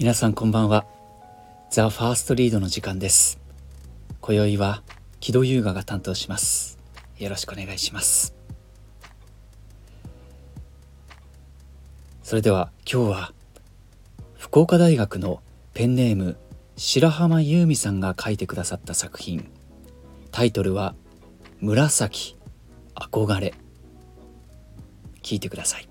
皆さんこんばんは。ザ・ファーストリードの時間です。今宵は木戸優雅が担当します。よろしくお願いします。それでは今日は福岡大学のペンネーム白浜優美さんが書いてくださった作品。タイトルは紫憧れ。聞いてください。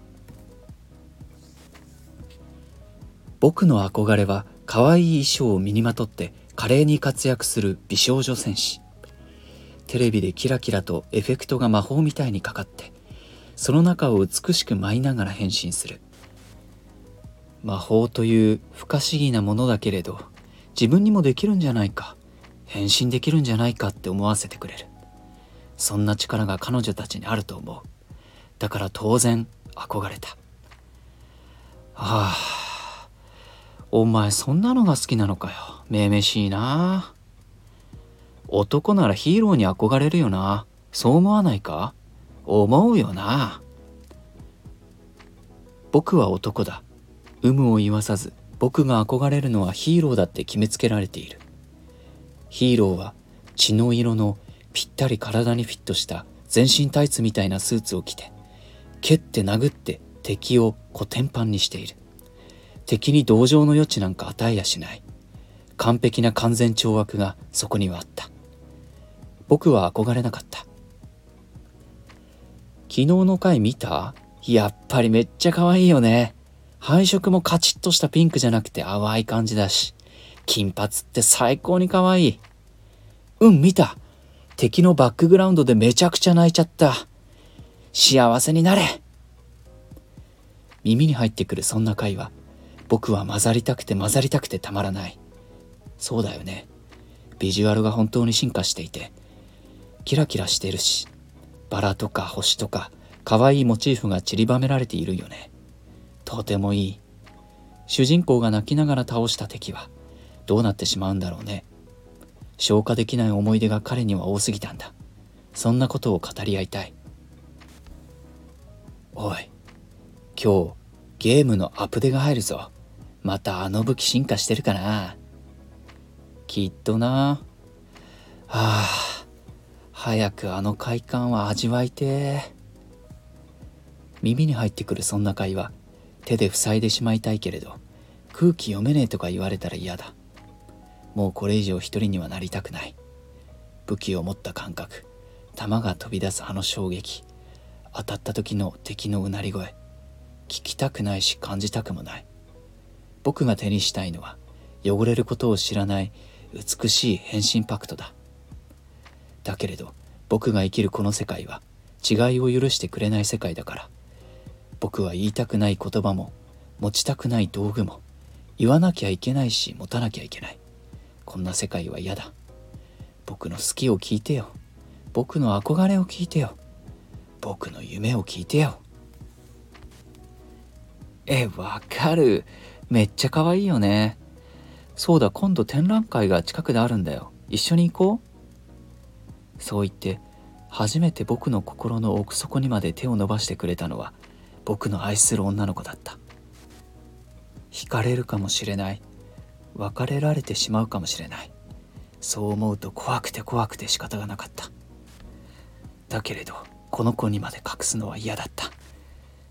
僕の憧れは可愛い衣装を身にまとって華麗に活躍する美少女戦士。テレビでキラキラとエフェクトが魔法みたいにかかってその中を美しく舞いながら変身する。魔法という不可思議なものだけれど自分にもできるんじゃないか変身できるんじゃないかって思わせてくれる。そんな力が彼女たちにあると思う。だから当然憧れた。ああお前そんなのが好きなのかよ。めめしいな。男ならヒーローに憧れるよな。そう思わないか？思うよな。僕は男だ。有無を言わさず、僕が憧れるのはヒーローだって決めつけられている。ヒーローは血の色のぴったり体にフィットした全身タイツみたいなスーツを着て、蹴って殴って敵をコテンパンにしている。敵に同情の余地なんか与えやしない。完璧な完全懲悪がそこにはあった。僕は憧れなかった。昨日の回見た？やっぱりめっちゃ可愛いよね。配色もカチッとしたピンクじゃなくて淡い感じだし。金髪って最高に可愛い。うん見た。敵のバックグラウンドでめちゃくちゃ泣いちゃった。幸せになれ。耳に入ってくるそんな会話僕は混ざりたくて混ざりたくてたまらない。そうだよね。ビジュアルが本当に進化していてキラキラしてるしバラとか星とか可愛いモチーフが散りばめられているよね。とてもいい。主人公が泣きながら倒した敵はどうなってしまうんだろうね。消化できない思い出が彼には多すぎたんだ。そんなことを語り合いたい。おい今日ゲームのアップデが入るぞ。またあの武器進化してるかな。きっとな。はあ早くあの快感は味わいて。耳に入ってくるそんな会話手で塞いでしまいたいけれど空気読めねえとか言われたら嫌だ。もうこれ以上一人にはなりたくない。武器を持った感覚弾が飛び出すあの衝撃当たった時の敵のうなり声聞きたくないし感じたくもない。僕が手にしたいのは汚れることを知らない美しい変身パクトだ。だけれど僕が生きるこの世界は違いを許してくれない世界だから。僕は言いたくない言葉も持ちたくない道具も言わなきゃいけないし持たなきゃいけない。こんな世界は嫌だ。僕の好きを聞いてよ。僕の憧れを聞いてよ。僕の夢を聞いてよ。えわかる。めっちゃ可愛いよね。そうだ、今度展覧会が近くであるんだよ。一緒に行こうそう言って、初めて僕の心の奥底にまで手を伸ばしてくれたのは、僕の愛する女の子だった。惹かれるかもしれない。別れられてしまうかもしれない。そう思うと怖くて怖くて仕方がなかった。だけれど、この子にまで隠すのは嫌だった。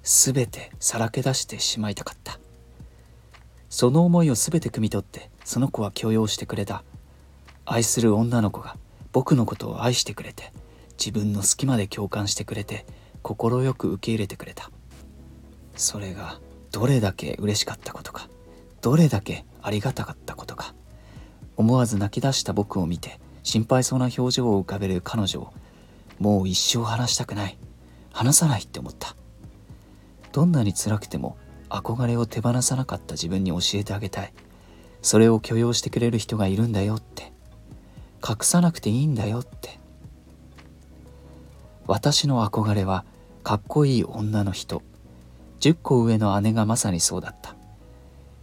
すべてさらけ出してしまいたかった。その思いを全て汲み取ってその子は許容してくれた。愛する女の子が僕のことを愛してくれて自分の隙間で共感してくれて快く受け入れてくれた。それがどれだけ嬉しかったことかどれだけありがたかったことか思わず泣き出した僕を見て心配そうな表情を浮かべる彼女をもう一生話したくない。話さないって思った。どんなに辛くても憧れを手放さなかった自分に教えてあげたい。それを許容してくれる人がいるんだよって。隠さなくていいんだよって。私の憧れはかっこいい女の人。10個上の姉がまさにそうだった。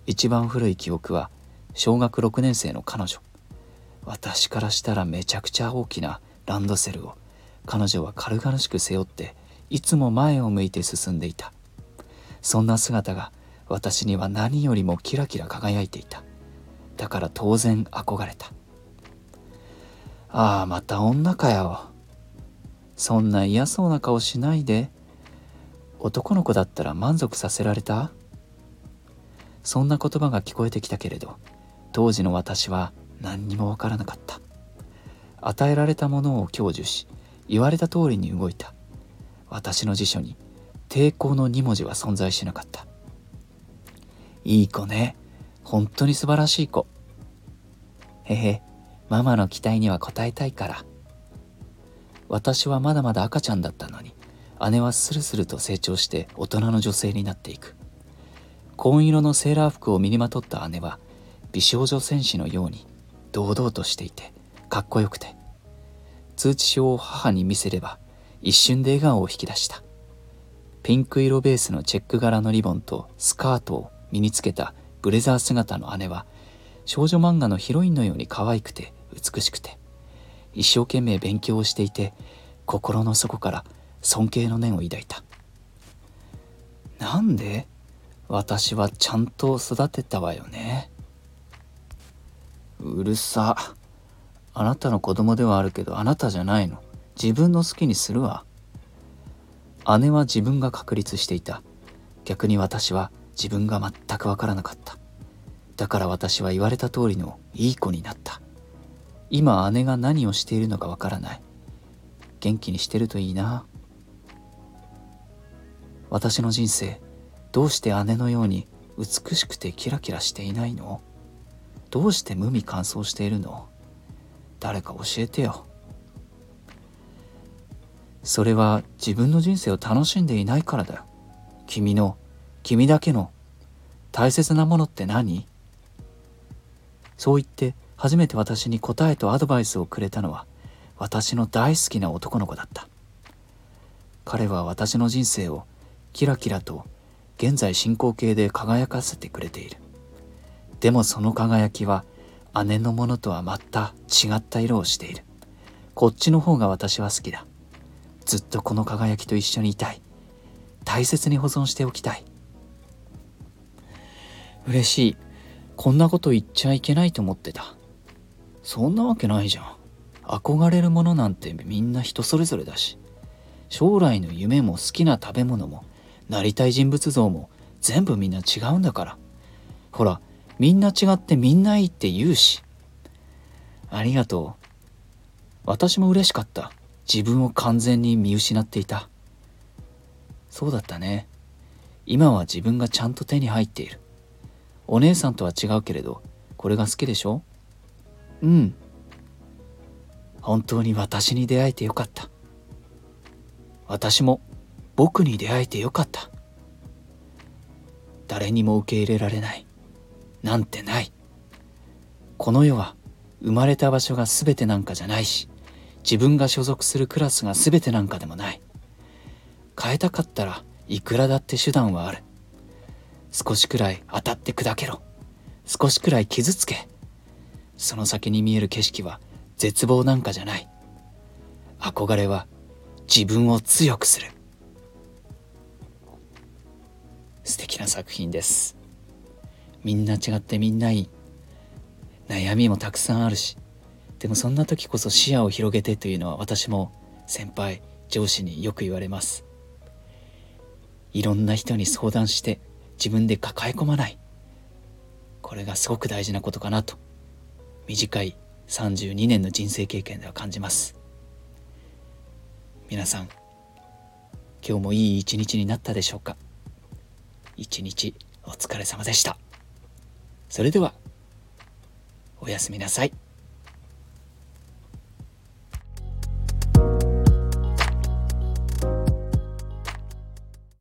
一番古い記憶は小学6年生の彼女。私からしたらめちゃくちゃ大きなランドセルを彼女は軽々しく背負っていつも前を向いて進んでいた。そんな姿が私には何よりもキラキラ輝いていた。だから当然憧れた。ああまた女かよ。そんな嫌そうな顔しないで。男の子だったら満足させられた？そんな言葉が聞こえてきたけれど当時の私は何にもわからなかった。与えられたものを享受し言われた通りに動いた。私の辞書に抵抗の2文字は存在しなかった。いい子ね。本当に素晴らしい子。へへ。ママの期待には応えたいから。私はまだまだ赤ちゃんだったのに姉はスルスルと成長して大人の女性になっていく。紺色のセーラー服を身にまとった姉は美少女戦士のように堂々としていてかっこよくて。通知表を母に見せれば一瞬で笑顔を引き出した。ピンク色ベースのチェック柄のリボンとスカートを身につけたブレザー姿の姉は少女漫画のヒロインのように可愛くて美しくて。一生懸命勉強をしていて心の底から尊敬の念を抱いた。なんで私はちゃんと育てたわよね。うるさ。あなたの子供ではあるけどあなたじゃないの。自分の好きにするわ。姉は自分が確立していた。逆に私は自分が全くわからなかった。だから私は言われた通りのいい子になった。今姉が何をしているのかわからない。元気にしてるといいな。私の人生どうして姉のように美しくてキラキラしていないの？どうして無味乾燥しているの？誰か教えてよ。それは自分の人生を楽しんでいないからだよ。君の君だけの大切なものって何？そう言って初めて私に答えとアドバイスをくれたのは私の大好きな男の子だった。彼は私の人生をキラキラと現在進行形で輝かせてくれている。でもその輝きは姉のものとはまた違った色をしている。こっちの方が私は好きだ。ずっとこの輝きと一緒にいたい。大切に保存しておきたい。嬉しい。こんなこと言っちゃいけないと思ってた。そんなわけないじゃん。憧れるものなんてみんな人それぞれだし。将来の夢も好きな食べ物もなりたい人物像も全部みんな違うんだから。ほらみんな違ってみんないいって言うし。ありがとう。私も嬉しかった。自分を完全に見失っていた。そうだったね。今は自分がちゃんと手に入っている。お姉さんとは違うけれどこれが好きでしょ？うん。本当に私に出会えてよかった。私も僕に出会えてよかった。誰にも受け入れられない。なんてない。この世は生まれた場所が全てなんかじゃないし。自分が所属するクラスが全てなんかでもない。変えたかったらいくらだって手段はある。少しくらい当たって砕けろ。少しくらい傷つけ。その先に見える景色は絶望なんかじゃない。憧れは自分を強くする。素敵な作品です。みんな違ってみんないい。悩みもたくさんあるしでもそんな時こそ視野を広げてというのは私も先輩上司によく言われます。いろんな人に相談して自分で抱え込まない。これがすごく大事なことかなと。短い32年の人生経験では感じます。皆さん今日もいい一日になったでしょうか？一日お疲れ様でした。それではおやすみなさい。